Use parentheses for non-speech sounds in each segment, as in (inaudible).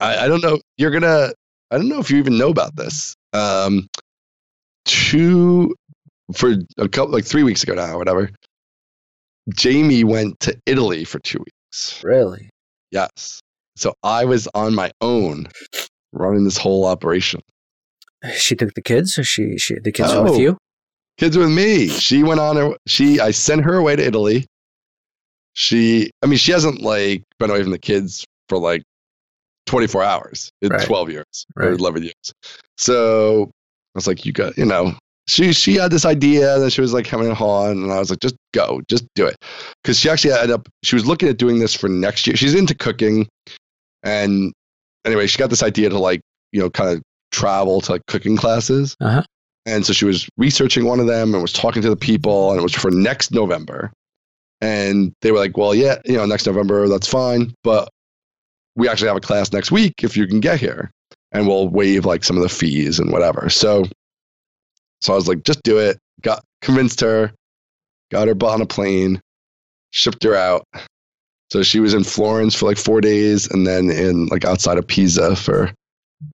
I, I don't know. You're gonna. I don't know if you even know about this. Um, two for a couple like three weeks ago now, or whatever. Jamie went to Italy for two weeks. Really? Yes. So I was on my own running this whole operation. She took the kids, or she she the kids were with you? Kids with me. She went on her. She. I sent her away to Italy. She. I mean, she hasn't like been away from the kids for like 24 hours in Right. 12 years or 11 years. So I was like, you got, you know, she she had this idea that she was like having a on, and I was like, just go, just do it, because she actually ended up. She was looking at doing this for next year. She's into cooking, and anyway, she got this idea to like, you know, kind of travel to like cooking classes. Uh-huh. And so she was researching one of them and was talking to the people, and it was for next November. And they were like, well, yeah, you know, next November, that's fine. But we actually have a class next week if you can get here. And we'll waive like some of the fees and whatever. So, so I was like, just do it. Got convinced her, got her on a plane, shipped her out. So she was in Florence for like four days and then in like outside of Pisa for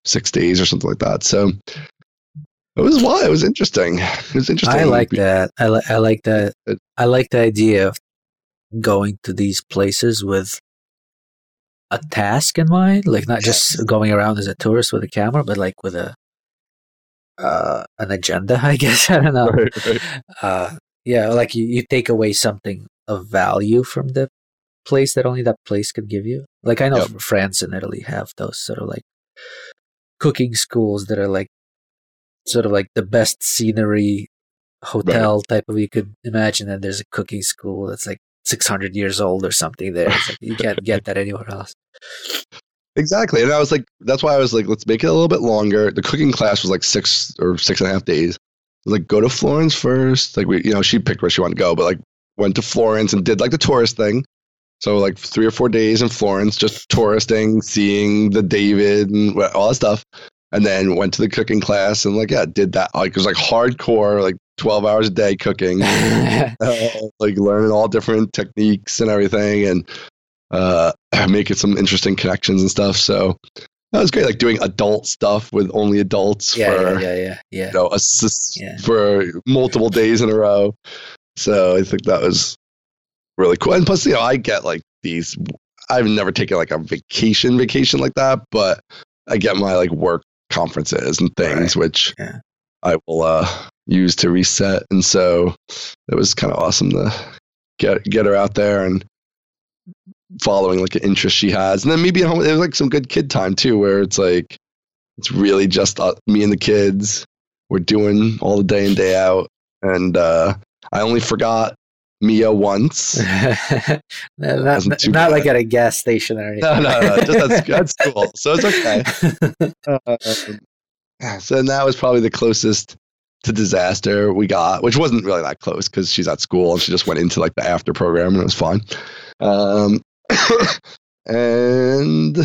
six days or something like that. So it was wild. It was interesting. It was interesting. I like that. I, li- I like that. I like the idea of going to these places with a task in mind, like not just going around as a tourist with a camera, but like with a uh, an agenda. (laughs) I guess I don't know. Right, right. Uh, yeah, like you, you take away something of value from the place that only that place can give you. Like I know Yep. France and Italy have those sort of like cooking schools that are like sort of like the best scenery hotel type of you could imagine that there's a cooking school that's like 600 years old or something there like you can't (laughs) get that anywhere else Exactly. And I was like, that's why I was like, let's make it a little bit longer. The cooking class was like six or six and a half days. I was like, go to Florence first. Like, we, you know, she picked where she wanted to go, but like, went to Florence and did like the tourist thing. So, like, three or four days in Florence, just touristing, seeing the David and all that stuff. And then went to the cooking class and, like, yeah, did that. Like, it was like hardcore, like 12 hours a day cooking. (laughs) uh, like learning all different techniques and everything and uh, (clears throat) making some interesting connections and stuff. So that was great. Like doing adult stuff with only adults yeah, for yeah yeah yeah yeah you know assists Yeah. for multiple days in a row. So I think that was really cool. And plus, you know, I get like these. I've never taken like a vacation vacation like that, but I get my like work conferences and things, which Yeah. I will uh, use to reset. And so it was kind of awesome to get get her out there and following like an interest she has, and then maybe at home there's like some good kid time too, where it's like it's really just uh, me and the kids. We're doing all the day in day out, and uh, I only forgot Mia once. (laughs) not, not, like at a gas station or anything. No, no, no, just at, at school, (laughs) so it's okay. Um, so that was probably the closest to disaster we got, which wasn't really that close because she's at school and she just went into like the after program and it was fine. Um, (coughs) and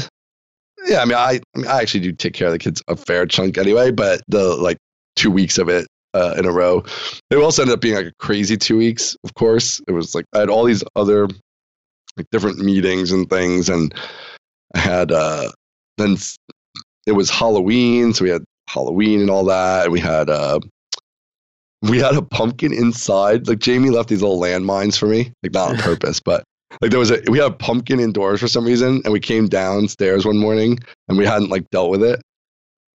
yeah, I mean, I, I mean, I actually do take care of the kids a fair chunk anyway, but the like two weeks of it uh, in a row, it also ended up being like a crazy two weeks. Of course, it was like I had all these other like different meetings and things, and I had uh, then it was Halloween, so we had Halloween and all that, and we had uh, we had a pumpkin inside. Like Jamie left these little landmines for me, like not on (laughs) purpose, but like there was a we had a pumpkin indoors for some reason, and we came downstairs one morning and we hadn't like dealt with it,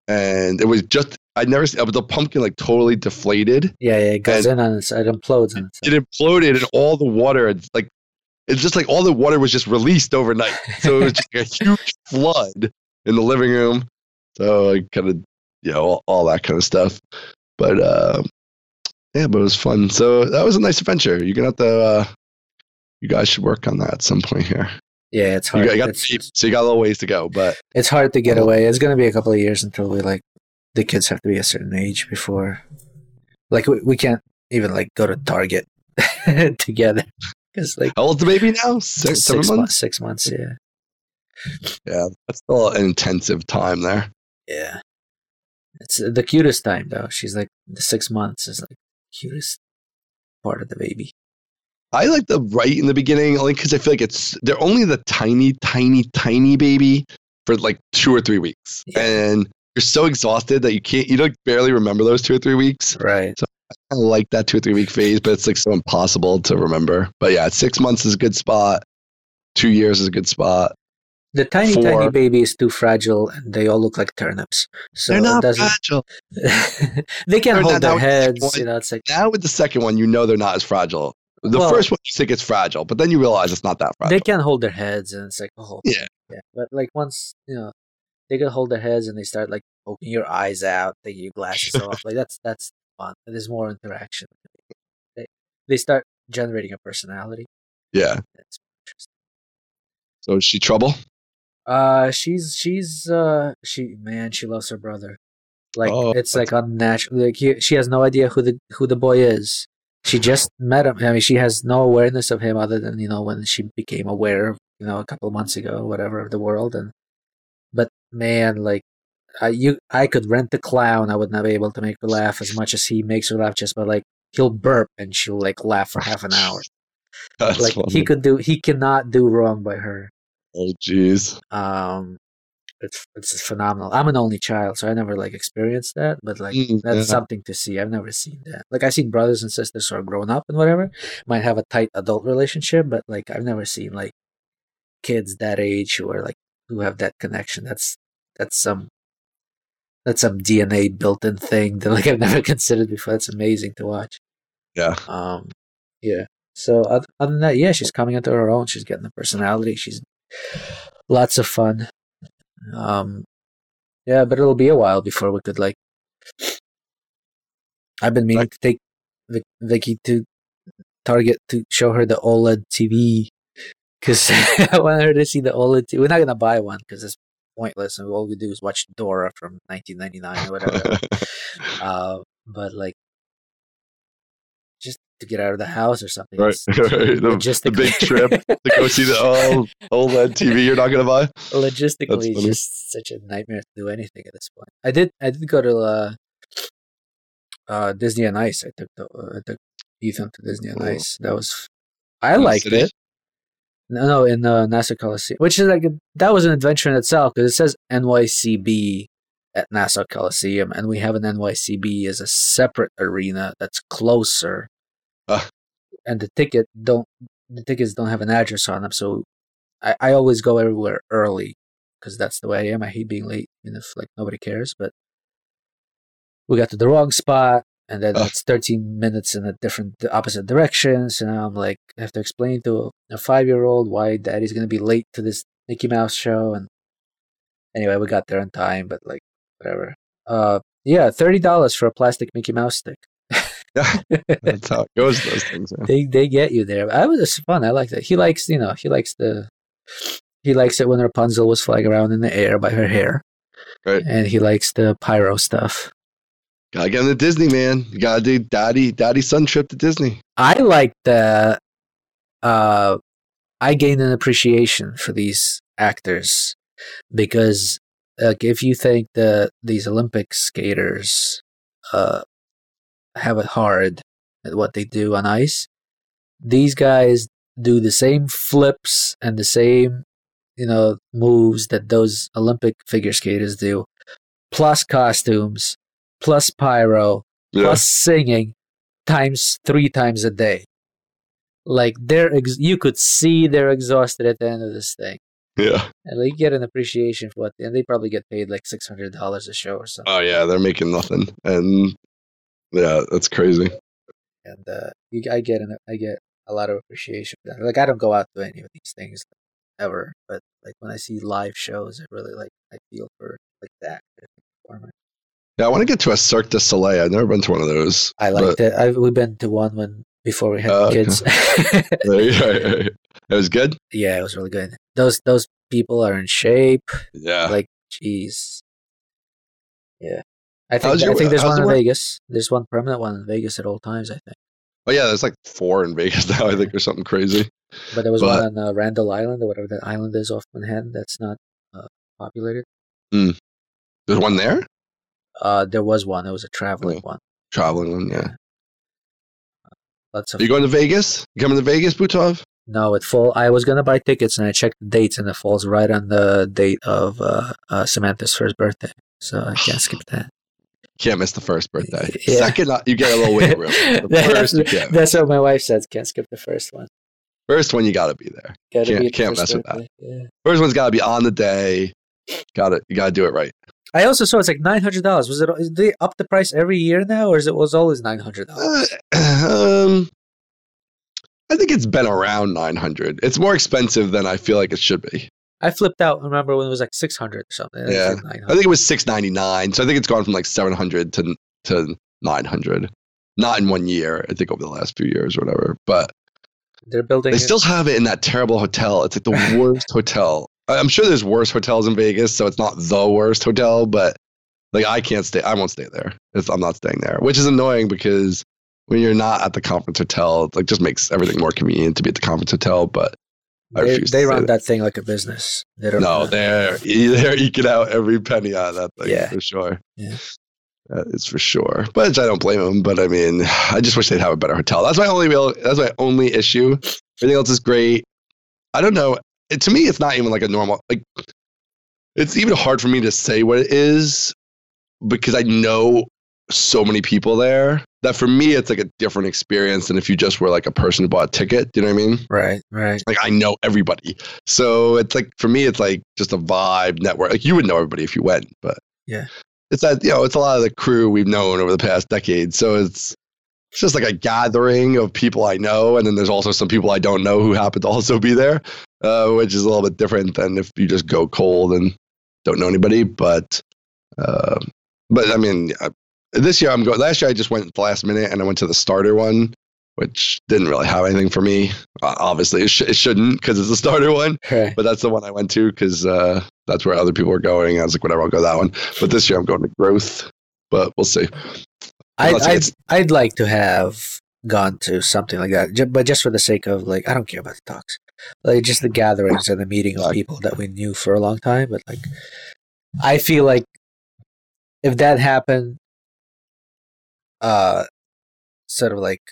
and it was just I'd never seen, but the pumpkin like totally deflated. yeah, yeah, it goes in on its it implodes on itself. It imploded, and all the water like it's just like all the water was just released overnight. So it was just like a (laughs) huge flood in the living room. So I kind of you know all, all that kind of stuff, but uh, yeah, but it was fun. So that was a nice adventure. You're gonna have to. Uh, you guys should work on that at some point here. Yeah, it's You hard. got, you got it's, so you got a little ways to go, but it's hard to get away. It's gonna be a couple of years until we like the kids have to be a certain age before, like we, we can't even like go to Target (laughs) together because like how old's the baby now? Six, seven six months. months, six months, yeah, Yeah, that's still an intensive time there. yeah. It's uh, the cutest time though. She's like the six months is like cutest part of the baby. I like the right in the beginning only because I feel like it's they're only the tiny, tiny, tiny baby. for like two or three weeks, Yeah. and you're so exhausted that you can't, you don't barely remember those two or three weeks. Right. So I like that two or three week phase, but it's like so impossible to remember. But yeah, six months is a good spot. Two years is a good spot. The tiny, tiny baby is too fragile, and they all look like turnips. So They're it not doesn't. fragile. (laughs) they can They're hold not- their heads. one- You know, it's like Now with the second one, you know they're not as fragile. The Well- first one you think it's fragile, but then you realize it's not that fragile. they can't hold their heads, and it's like oh Yeah. yeah. But like once you know, they can hold their heads, and they start like poking your eyes out, taking your glasses (laughs) off. Like that's that's fun. There's more interaction. They they start generating a personality. yeah. Interesting. So is she trouble? Uh, she's she's uh she man she loves her brother. Like Oh, it's like unnatural. Like he, she has no idea who the who the boy is. She just met him. I mean, she has no awareness of him other than you know when she became aware, of you know, a couple of months ago, whatever, of the world. And man, like I you I could rent the clown. I would not be able to make her laugh as much as he makes her laugh. Just by like he'll burp and she'll like laugh for half an hour. (laughs) That's like funny. he could do. He cannot do wrong by her. Oh jeez. um it's it's phenomenal i'm an only child so i never like experienced that but like Mm, that's yeah. something to see i've never seen that like i've seen brothers and sisters who are grown up and whatever might have a tight adult relationship but like i've never seen like kids that age who are like who have that connection. That's that's some that's some dna built-in thing that (laughs) like i've never (laughs) considered before. That's amazing to watch. Yeah. um yeah. So other, other than that yeah she's coming into her own. She's getting the personality. She's (sighs) lots of fun. Um yeah but it'll be a while before we could like i've been meaning Right. to take vicky to target to show her the oled tv because (laughs) i want her to see the oled TV. we're not gonna buy one because it's pointless and all we do is watch dora from 1999 or whatever (laughs) uh, but like just to get out of the house or something. Right, It's- (laughs) right. The- the big trip to go see the old OLED TV you're not gonna buy. logistically, it's just such a nightmare to do anything at this point. I did, I did go to uh, uh, Disney on Ice. I took the, uh, I took Ethan to Disney on. Ice. That was, I liked it. No, no, in the Nassau Coliseum, which is like a, that was an adventure in itself because it says NYCB at Nassau Coliseum, and we have an NYCB as a separate arena that's closer, Ah. and the ticket don't the tickets don't have an address on them, so I, I always go everywhere early because that's the way I am. I hate being late, even if like nobody cares. But we got to the wrong spot, and then Ugh. it's 13 minutes in a different, the opposite directions, and I'm like, I have to explain to a five year old why daddy's gonna be late to this Mickey Mouse show. And anyway, we got there on time, but like whatever. Uh, yeah, thirty dollars for a plastic Mickey Mouse stick. (laughs) That's how it goes. Those things. Yeah. they they get you there. I was just fun. I liked it. He likes you know he likes the he likes it when Rapunzel was flying around in the air by her hair, Right. and he likes the pyro stuff. Gotta get into Disney, man. You gotta do daddy, daddy son trip to Disney. I like the uh I gained an appreciation for these actors because like if you think that these Olympic skaters uh have it hard at what they do on ice, these guys do the same flips and the same you know moves that those Olympic figure skaters do plus costumes plus pyro Yeah. plus singing times three times a day. Like they're ex- you could see they're exhausted at the end of this thing, yeah. and they get an appreciation for what, and they probably get paid like six hundred dollars a show or something. Oh yeah, they're making nothing, and yeah, that's crazy. and uh, you, I get an, I get a lot of appreciation. For that. Like I don't go out to any of these things ever, but like when I see live shows, I really like I feel for like the actor, the performer. Yeah, I want to get to a Cirque du Soleil. I've never been to one of those. I but- liked it. I, we've been to one when before we had okay. kids. (laughs) it was good. yeah, it was really good. Those those people are in shape. Yeah. like jeez yeah i think How's i think there's one the in vegas there's one permanent one in vegas at all times i think oh yeah, there's like four in Vegas (laughs) now. I think or something crazy. but there was But- one on uh, randall island or whatever that island is off manhattan that's not uh, populated There's one there. Uh there was one it was a traveling Oh. one Traveling one. Yeah. lots of Are you going to Vegas? You coming to Vegas, Butov? No, it fall. I was gonna buy tickets and I checked the dates, and it falls right on the date of uh, uh, Samantha's first birthday, so I (sighs) can't skip that. Can't miss the first birthday. Yeah. Second, uh, you get a little wiggle room. (laughs) That's, first, that's what my wife says. Can't skip the first one. First one, you got to be there. Gotta Can't- be the can't mess with that. Yeah. First one's got to be on the day. Got it. You got to do it right. I also saw it's like nine hundred dollars. Was it? Is they up the price every year now, or is it was always nine hundred dollars? Uh, (clears throat) um, I think it's been around 900. It's more expensive than I feel like it should be. I flipped out. Remember when it was like six hundred or something? Yeah. like I think it was 699. So I think it's gone from like 700 to to 900. Not in one year. I think over the last few years or whatever. But They're building. they still have it in that terrible hotel. It's like the (laughs) worst hotel. I'm sure there's worse hotels in Vegas, so it's not the worst hotel, but like I can't stay. I won't stay there. It's, I'm not staying there, which is annoying because when you're not at the conference hotel, it like just makes everything more convenient to be at the conference hotel. But they, they run that. that thing like a business. They don't. no, they're they're eking out every penny out of that thing Yeah. for sure. Yeah. That is for sure. But I don't blame them. But I mean, I just wish they'd have a better hotel. That's my only real. That's my only issue. Everything else is great. I don't know. It, to me, it's not even like a normal. Like, it's even hard for me to say what it is because I know so many people there that for me it's like a different experience than if you just were like a person who bought a ticket. Do you know what I mean? Right. Right. Like I know everybody. So it's like for me it's like just a vibe network. Like you would know everybody if you went, but Yeah. It's that you know, it's a lot of the crew we've known over the past decade. So it's it's just like a gathering of people I know, and then there's also some people I don't know who happen to also be there, uh, which is a little bit different than if you just go cold and don't know anybody. But, uh, but I mean, uh, this year I'm going. Last year I just went last minute and I went to the starter one, which didn't really have anything for me. Uh, obviously, it, sh- it shouldn't because it's the starter one. (laughs) Right. But that's the one I went to because uh, that's where other people were going. I was like, whatever, I'll go that one. But this year I'm going to Growth. But we'll see. I'd, I'd, I'd like to have gone to something like that, but just for the sake of like, I don't care about the talks, like just the gatherings and the meeting of people that we knew for a long time. But like, I feel like if that happened, uh, sort of like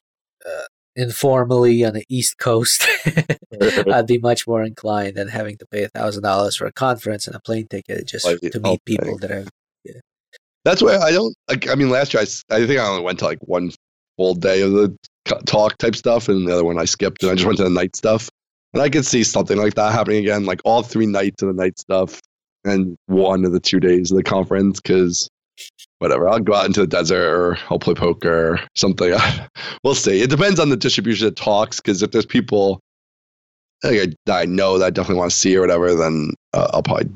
uh, informally on the East Coast, (laughs) I'd be much more inclined than having to pay a thousand dollars for a conference and a plane ticket just Like, to oh, meet people that have. That's why I don't. Like, I mean, last year I, I think I only went to like one full day of the talk type stuff, and the other one I skipped, and I just went to the night stuff. And I could see something like that happening again, like all three nights of the night stuff, and one of the two days of the conference. Because whatever, I'll go out into the desert or I'll play poker or something. (laughs) we'll see. It depends on the distribution of talks. Because if there's people like, I- that I know that I definitely want to see or whatever, then uh, I'll probably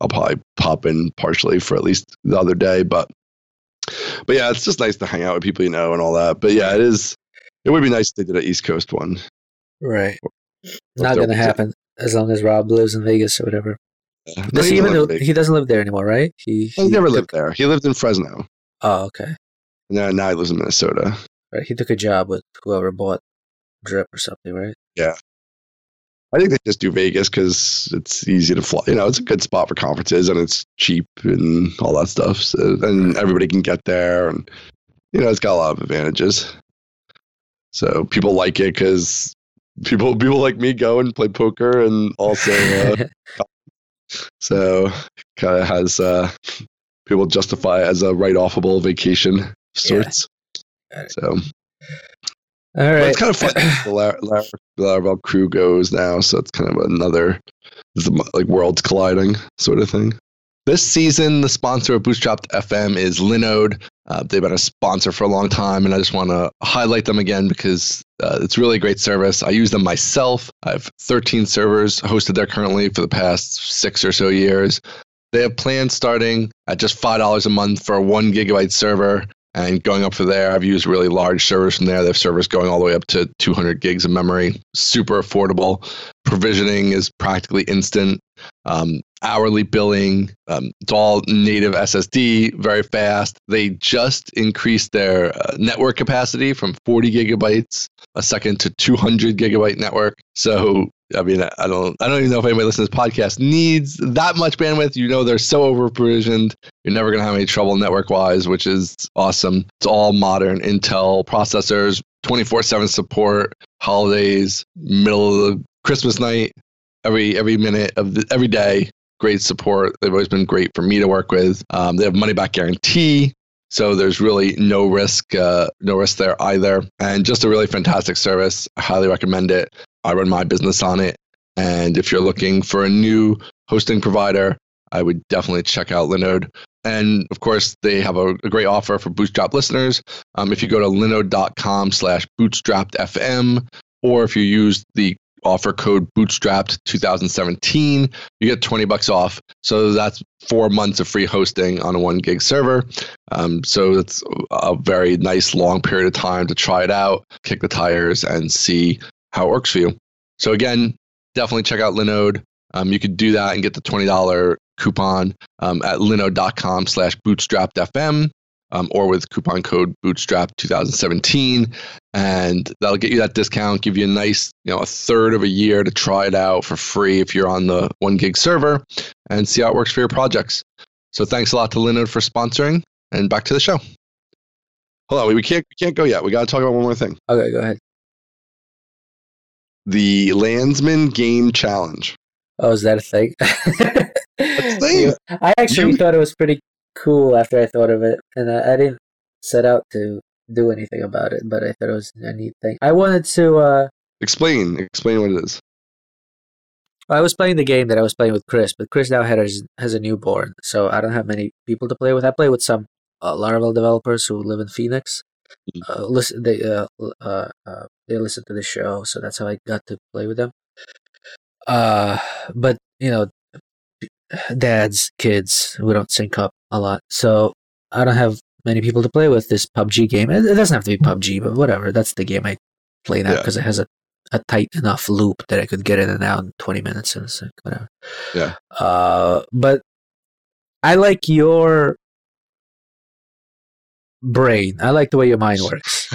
I'll probably pop in partially for at least the other day. But but yeah, it's just nice to hang out with people you know and all that. But yeah, it is. It would be nice if they did an East Coast one. Right. Not going to happen as long as Rob lives in Vegas or whatever. Yeah. Does he doesn't even live live, he doesn't live there anymore, right? He, He never took- lived there. He lived in Fresno. Oh, okay. Now, now he lives in Minnesota. Right. He took a job with whoever bought Drip or something, right? Yeah. I think they just do Vegas because it's easy to fly. You know, it's a good spot for conferences and it's cheap and all that stuff. So, and everybody can get there, and you know, it's got a lot of advantages. So people like it because people people like me go and play poker and also uh, (laughs) so kind of has uh, people justify it as a write offable vacation of sorts. It. So All right. it's kind of fun. the Lar- Lar- Laravel crew goes now, so it's kind of another like worlds colliding sort of thing. This season, the sponsor of Bootstrapped FM is Linode. Uh, they've been a sponsor for a long time, and I just want to highlight them again because uh, it's really a great service. I use them myself. I have 13 servers hosted there currently for the past six or so years. They have plans starting at just $5 a month for a one gigabyte server and going up from there. I've used really large servers from there. They have servers going all the way up to 200 gigs of memory. Super affordable. Provisioning is practically instant. Um, hourly billing. Um, it's all native SSD, very fast. They just increased their uh, network capacity from 40 gigabytes a second to 200 gigabyte network. So I mean, I don't, I don't even know if anybody listening to this podcast needs that much bandwidth. You know, they're so over provisioned. You're never going to have any trouble network wise, which is awesome. It's all modern Intel processors, 24 7 support, holidays, middle of the Christmas night, every every minute of the, every day. Great support. They've always been great for me to work with. Um, they have money back guarantee. So there's really no risk, uh, no risk there either, and just a really fantastic service. I highly recommend it. I run my business on it, and if you're looking for a new hosting provider, I would definitely check out Linode. And of course, they have a, a great offer for Bootstrap listeners. Um, if you go to linode.com slash bootstrappedfm, or if you use the offer code bootstrapped 2017 you get 20 bucks off. So that's four months of free hosting on a one gig server. Um, so it's a very nice long period of time to try it out kick the tires and see how it works for you. So again definitely check out linode. Um, you could do that and get the $20 coupon um, at linode.com slash bootstrappedfm um, or with coupon code bootstrap 2017 and that'll get you that discount give you a nice you know a third of a year to try it out for free if you're on the one gig server and see how it works for your projects so thanks a lot to linode for sponsoring and back to the show hold on we can't we can't go yet we got to talk about one more thing Okay, go ahead. the landsman game challenge Oh, is that a thing? (laughs) thing. I actually You- thought it was pretty cool after I thought of it, and I, I didn't set out to do anything about it, but I thought it was a neat thing. I wanted to. Uh, explain explain what it is I was playing the game that I was playing with Chris, but Chris now has has a newborn, so I don't have many people to play with. I play with some uh, Laravel developers who live in Phoenix. Mhm. Uh, listen, they uh, uh, uh, they listen to the show, so that's how I got to play with them. Uh, but you know, dads, kids, we don't sync up a lot, so I don't have many people to play with this PUBG game. It, it doesn't have to be PUBG, but whatever. That's the game I play now Yeah. because it has a a tight enough loop that I could get in and out in 20 minutes and it's like, whatever. Yeah. Uh, but I like your brain. I like the way your mind (laughs) works.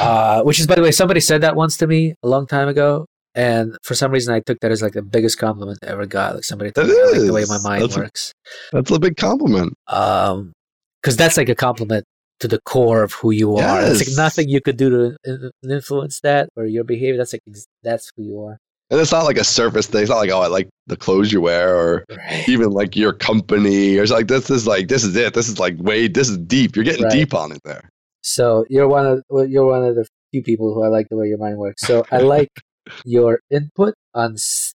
Uh, which is, by the way, somebody said that once to me a long time ago. And for some reason, I took that as like the biggest compliment I ever got. Like somebody told me like the way my mind That's a- works. that's a big compliment Um, because that's like a compliment to the core of who you are. It's like nothing you could do to influence that or your behavior. That's like that's who you are. and it's not like a surface thing it's not like oh i like the clothes you wear or Right. even like your company or it's like this is like this is it this is like way this is deep you're getting Right. deep on it there So you're one of you're one of the few people who I like the way your mind works. So I (laughs) like your input on s-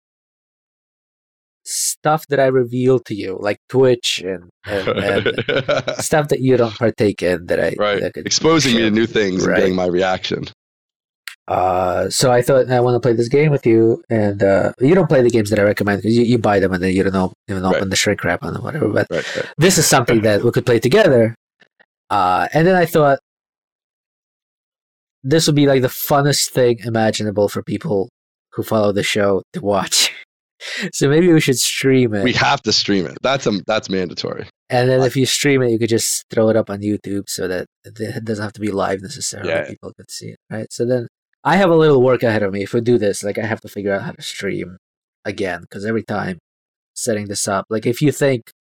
stuff that I reveal to you, like Twitch and, and, and (laughs) stuff that you don't partake in. That I right that could exposing me to new things Right. and getting my reaction Uh, so I thought I want to play this game with you, and uh, you don't play the games that I recommend because you, you buy them and then you don't know, even open Right. the shrink wrap on them, whatever. But right. this is something that we could play together. Uh, and then I thought this would be like the funnest thing imaginable for people who follow the show to watch. (laughs) so maybe we should stream it. we have to stream it that's a, that's mandatory and then if you stream it, you could just throw it up on YouTube so that it doesn't have to be live necessarily. Yeah. People could see it, right? So then I have a little work ahead of me. If we do this, like I have to figure out how to stream again because every time setting this up, like if you think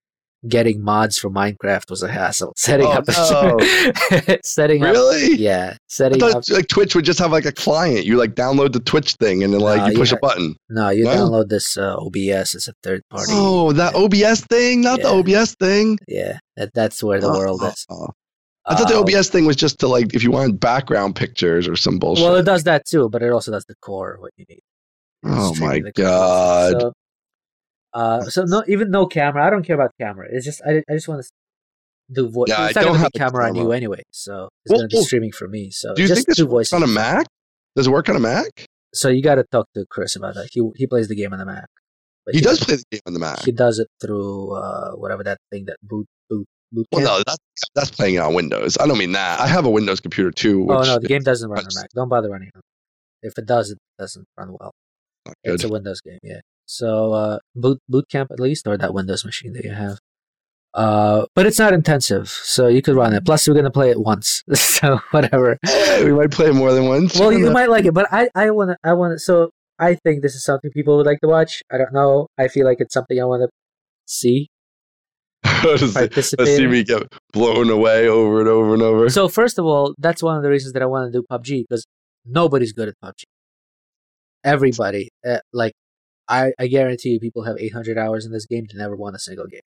getting mods for Minecraft was a hassle, (laughs) setting Oh, up, a, (laughs) setting up, really yeah, I setting thought up. like Twitch would just have like a client. You like download the Twitch thing and then like you push a button. No, you No? download this uh, OBS. It's a third party. Oh, that yeah, OBS thing, not Yeah. the OBS thing. yeah, that, that's where the world Oh, is. oh. I thought the Uh, OBS thing was just to like if you wanted background pictures or some bullshit. Well, it does that too, but it also does the core what you need. oh my god! So, uh, so no, even no camera. I don't care about camera. It's just I, I just want to do voice. Yeah, it's I not don't have a camera on you anyway, so it's Well, gonna be well, streaming for me. So Do you just think this works on a Mac? Does it work on a Mac? So you got to talk to Chris about that. He he plays the game on the Mac. But He does play the game on the Mac. He does it through uh, whatever that thing that boot boot boot Well, no, that's that's playing it on Windows. I don't mean that. I have a Windows computer too. Which oh no, the game doesn't run on Mac. Don't bother running it. If it does, it doesn't run well. It's a Windows game, yeah. So uh, boot boot camp at least, or that Windows machine that you have. Uh, but it's not intensive, so you could run it. Plus, we're gonna play it once, (laughs) so whatever. (laughs) We might play it more than once. Well, you might like it, but I I want to I want to. So I think this is something people would like to watch. I don't know. I feel like it's something I want (laughs) to see. to see, to see participating. me get blown away over and over and over. So first of all, that's one of the reasons that I want to do PUBG because nobody's good at PUBG. Everybody, uh, like, I, I guarantee you, people have 800 hours in this game to never won a single game.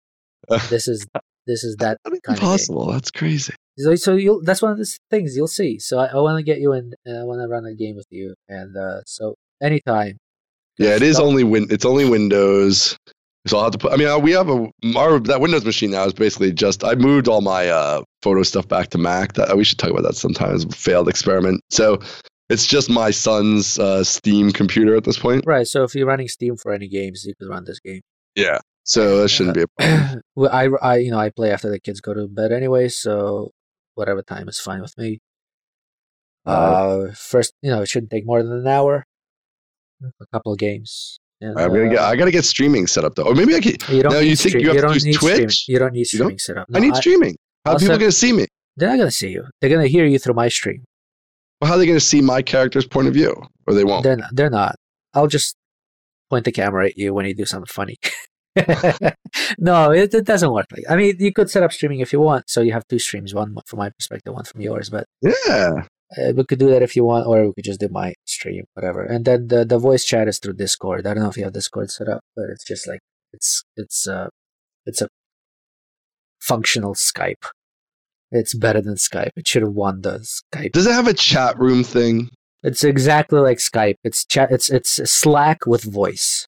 (laughs) This is this is that That's kind of impossible. That's crazy. So, so you'll that's one of the things you'll see. So I, I want to get you in, and I want to run a game with you, and uh, so anytime. Yeah, it is only win. It's only Windows. So I'll have to put. I mean, uh, we have a our that Windows machine now is basically just. I moved all my uh, photo stuff back to Mac. That we should talk about that sometimes. Failed experiment. So it's just my son's uh, Steam computer at this point. Right. So if you're running Steam for any games, you could run this game. Yeah. So that shouldn't be a problem. (clears throat) well, I, I, you know, I play after the kids go to bed anyway, so whatever time is fine with me. Uh, first, you know, it shouldn't take more than an hour. A couple of games. And, I'm gonna get. uh, I gotta get streaming set up though. Or maybe I can. You don't No, you think stream- you have to don't use need stream- Twitch? You don't need You don't? streaming set up. I need streaming. How are I'll people gonna see me? They're not gonna see you. They're gonna hear you through my stream. Well, how are they gonna see my character's point of view? Or they won't. They're not, they're not. I'll just point the camera at you when you do something funny. (laughs) no, it, it doesn't work like. I mean, you could set up streaming if you want, so you have two streams, one from my perspective, one from yours. But Yeah. uh, we could do that if you want, or we could just do my stream, whatever. And then the the voice chat is through Discord. I don't know if you have Discord set up, but it's just like it's it's uh it's a functional Skype. It's better than Skype. It should have won the Skype. Does it have a chat room thing? It's exactly like Skype. It's chat. It's it's Slack with voice.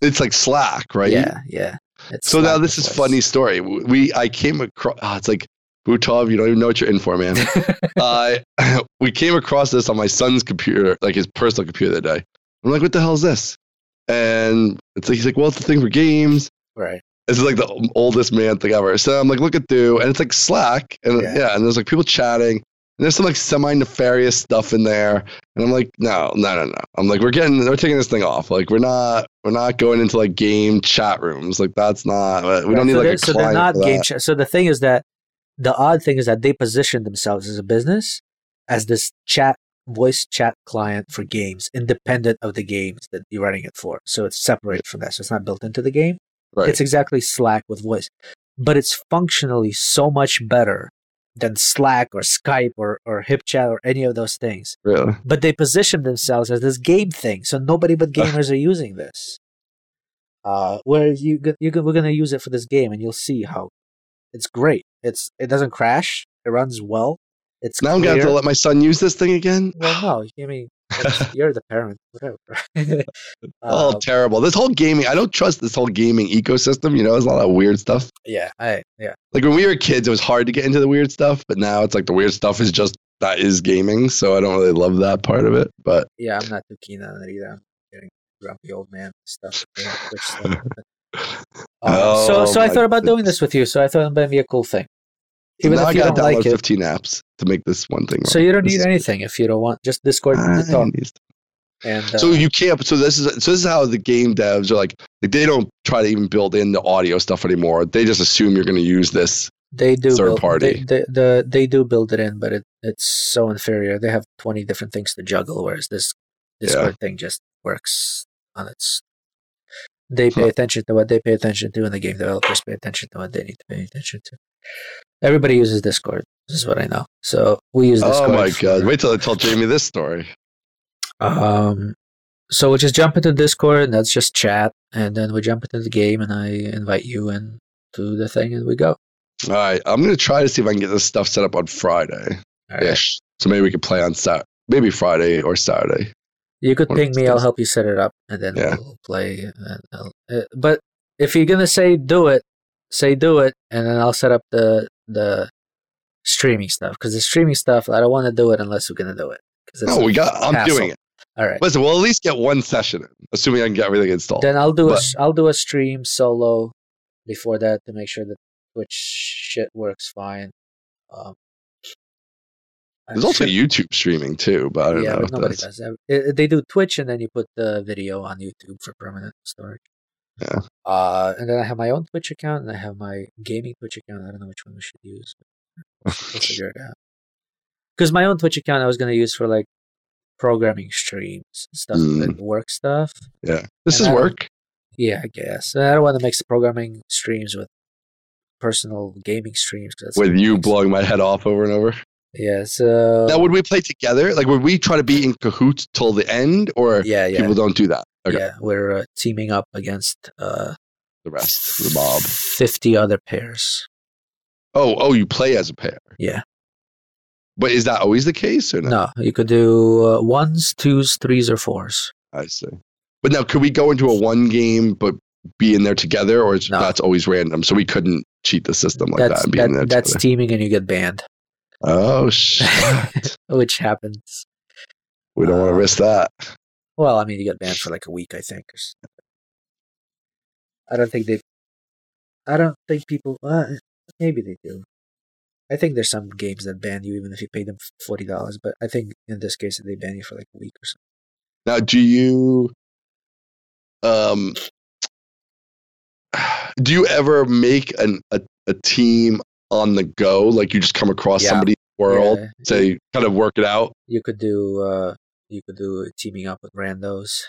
It's like Slack, right? Yeah, yeah. It's So now this is voice. funny story. We I came across. Oh, it's like Butov. You don't even know what you're in for, man. (laughs) uh, (laughs) we came across this on my son's computer, like his personal computer, that day. I'm like, what the hell is this? And it's like he's like, well, it's the thing for games. right. This is like the oldest man thing ever. So I'm like, look at through, and it's like Slack, and Yeah. yeah, and there's like people chatting, and there's some like semi nefarious stuff in there, and I'm like, no, no, no, no. I'm like, we're getting, we're taking this thing off. Like, we're not, we're not going into like game chat rooms. Like, that's not. uh, We don't need so like so they're not game chat. So the thing is that the odd thing is that they position themselves as a business as this chat voice chat client for games, independent of the games that you're running it for. So it's separated from that. So it's not built into the game. Right. It's exactly Slack with voice, but it's functionally so much better than Slack or Skype or or HipChat or any of those things. really. But they position themselves as this game thing, so nobody but (laughs) gamers are using this. Uh, whereas you you we're gonna use it for this game, and you'll see how it's great. It's it doesn't crash. It runs well. It's Now I'm gonna have to let my son use this thing again. Well, no, I mean you're the parent, whatever. (laughs) oh, Um, terrible! This whole gaming, I don't trust this whole gaming ecosystem. You know, there's a lot of weird stuff. yeah, I yeah. Like when we were kids, it was hard to get into the weird stuff, but now it's like the weird stuff is just that is gaming. So I don't really love that part of it. But Yeah, I'm not too keen on it either. I'm getting grumpy old man stuff. with the Twitch stuff. Uh, so, Oh so I thought about doing this with you. So I thought it might be a cool thing. Even now I if you gotta don't like it, 15 apps to make this one thing. so work. you don't This need is- anything if you don't want just Discord I to talk. need- And uh, So you can't. So this is so this is how the game devs are like. like they don't try to even build in the audio stuff anymore. They just assume you're going to use this. they do third build, party. They, they, the, they do build it in, but it, it's so inferior. They have twenty different things to juggle, whereas this Discord thing just works on its. They pay Huh. attention to what they pay attention to, and the game developers pay attention to what they need to pay attention to. Everybody uses Discord. This is what I know. So we use Discord. oh my for- god! Wait till I tell Jamie this story. Um, so we just jump into Discord, and that's just chat, and then we jump into the game, and I invite you in to the thing, and we go. All right, I'm going to try to see if I can get this stuff set up on Friday All right. So maybe we could play on Sat, maybe Friday or Saturday. You could One ping me. I'll help you set it up, and then Yeah. we'll play. And I'll, uh, but if you're gonna say do it, say do it, and then I'll set up the the streaming stuff because the streaming stuff I don't want to do it unless we're gonna do it. No, we got. I'm hassle. doing it. All right. Listen, we'll at least get one session in, assuming I can get everything installed. Then I'll do a But- s- I'll do a stream solo before that to make sure that Twitch shit works fine. Um, There's also YouTube streaming too, but I don't yeah, but nobody that's. does that. They do Twitch and then you put the video on YouTube for permanent storage. Yeah. Uh, and then I have my own Twitch account and I have my gaming Twitch account. I don't know which one we should use. We'll (laughs) figure it out. Because my own Twitch account I was going to use for like programming streams, stuff like work stuff. Yeah, this And is I work. Yeah, I guess. And I don't want to mix programming streams with personal gaming streams. with you blowing my head off over and over. Yeah. So Now, would we play together? Like, would we try to be in cahoots till the end, or yeah, yeah, people don't do that? Okay, yeah. We're uh, teaming up against uh, the rest, the mob. fifty other pairs. Oh, oh, you play as a pair, Yeah. but is that always the case or no? No, you could do uh, ones, twos, threes, or fours. I see. But now, could we go into a one game but be in there together, or is, No. that's always random? So we couldn't cheat the system like that's that and be in there that, that's together. teaming, and you get banned, oh (laughs) shit! which happens. we don't want to Uh, risk that. Well, I mean, you get banned for like a week, I think. Or something. I don't think they. I don't think people. Uh, maybe they do. I think there's some games that ban you even if you pay them forty dollars. But I think in this case they ban you for like a week or something. Now, do you um do you ever make an a, a team on the go? Like you just come across Yeah. somebody in the world, Yeah. say kind of work it out. You could do. uh You could do teaming up with randos.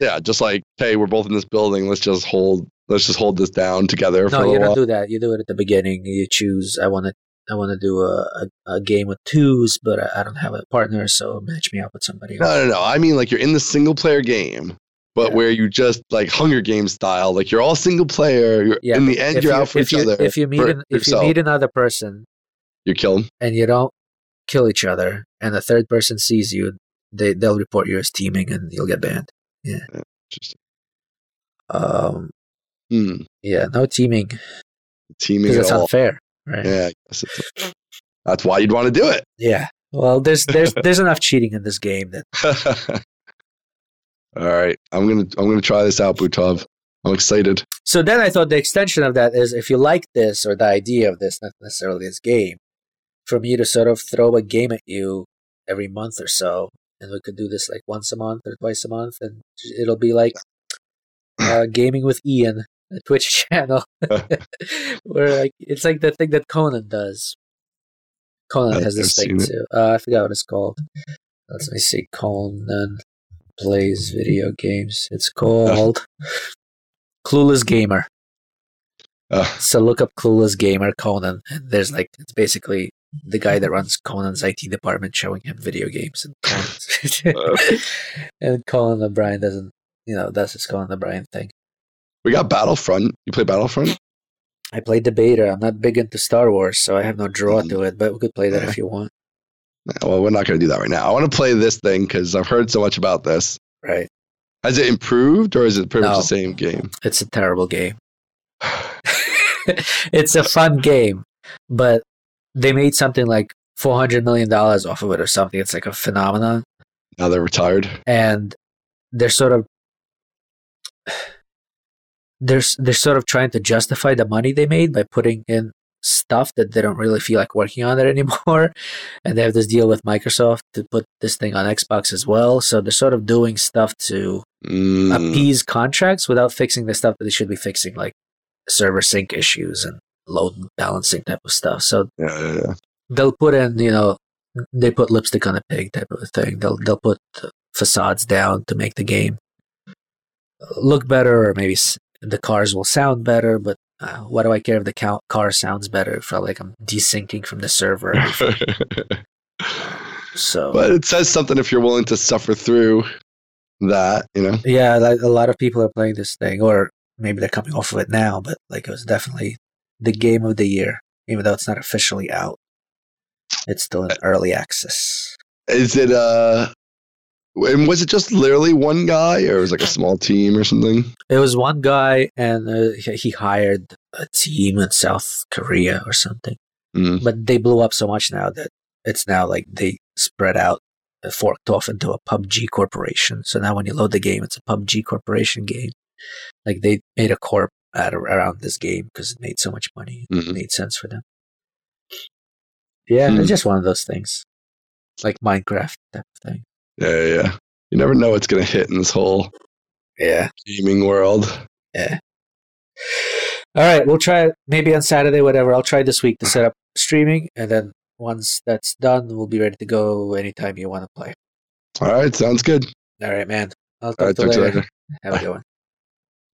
Yeah, just like hey, we're both in this building. Let's just hold. Let's just hold this down together for No, you while. don't do that. You do it at the beginning. You choose. I want to. I want to do a, a, a game with twos, but I, I don't have a partner, so match me up with somebody else. no, no, no. I mean, like you're in the single player game, but Yeah. where you just like Hunger Games style. Like you're all single player. You're Yeah, in the end, you're you, out for each you, other. If you meet an, if you meet another person you kill 'em. and you don't kill each other, and the third person sees you, they they'll report you as teaming, and you'll get banned. Just, Um, hmm, yeah, no teaming teaming at unfair, right? Yeah, that's why you'd want to do it. Yeah. Well, there's there's there's enough cheating in this game that (laughs) All right, I'm gonna I'm gonna try this out, Butov. I'm excited. So then I thought the extension of that is if you like this or the idea of this, not necessarily this game, for me to sort of throw a game at you every month or so, and we could do this like once a month or twice a month, and it'll be like uh, gaming with Ian, a Twitch (laughs) channel, (laughs) where like it's like the thing that Conan does. Conan I've has this thing too. Uh, I forgot what it's called. Let me see. Conan plays video games. It's called (laughs) Clueless Gamer. Uh, So look up Clueless Gamer Conan. And there's like it's basically the guy that runs Conan's IT department showing him video games and Conan's (laughs) and Conan O'Brien doesn't you know, that's his Conan O'Brien thing. we got Battlefront. You play Battlefront? I played the beta. I'm not big into Star Wars, so I have no draw Mm. to it, but we could play that if you want. Well, we're not gonna do that right now. I want to play this thing because I've heard so much about this. Right. Has it improved, or is it pretty much the same game? It's a terrible game. (sighs) (laughs) it's a fun game, but they made something like four hundred million dollars off of it or something. It's like a phenomenon. now they're retired. and they're sort of they're they're sort of trying to justify the money they made by putting in stuff that they don't really feel like working on it (laughs) anymore and they have this deal with Microsoft to put this thing on Xbox as well so they're sort of doing stuff to Mm, appease contracts without fixing the stuff that they should be fixing like server sync issues and load balancing type of stuff so yeah, yeah, yeah. they'll put in, you know, they put lipstick on a pig type of thing. They'll they'll put facades down to make the game look better, or maybe the cars will sound better. But uh, what do I care if the car sounds better? If I like I'm desyncing from the server. (laughs) so but it says something if you're willing to suffer through that, you know. yeah, like, a lot of people are playing this thing, or maybe they're coming off of it now. But like it was definitely the game of the year, even though it's not officially out. It's still in early access. Is it uh and was it just literally one guy or was it like a small team or something? It was one guy, and uh, he he hired a team in South Korea or something. Mm. But they blew up so much now that it's now like they spread out, uh, forked off into a PUBG corporation. So now when you load the game, it's a PUBG corporation game. Like they made a corp of, around this game because it made so much money. It Mhm. made sense for them. Yeah, Hmm. it's just one of those things, like Minecraft type thing. Yeah, yeah. You never know what's gonna hit in this whole Yeah. gaming world. Yeah. All right, we'll try maybe on Saturday, whatever. I'll try this week to set up streaming, and then once that's done, we'll be ready to go anytime you want to play. All right, sounds good. All right, man. I'll talk right, to you later. later. Have a good one.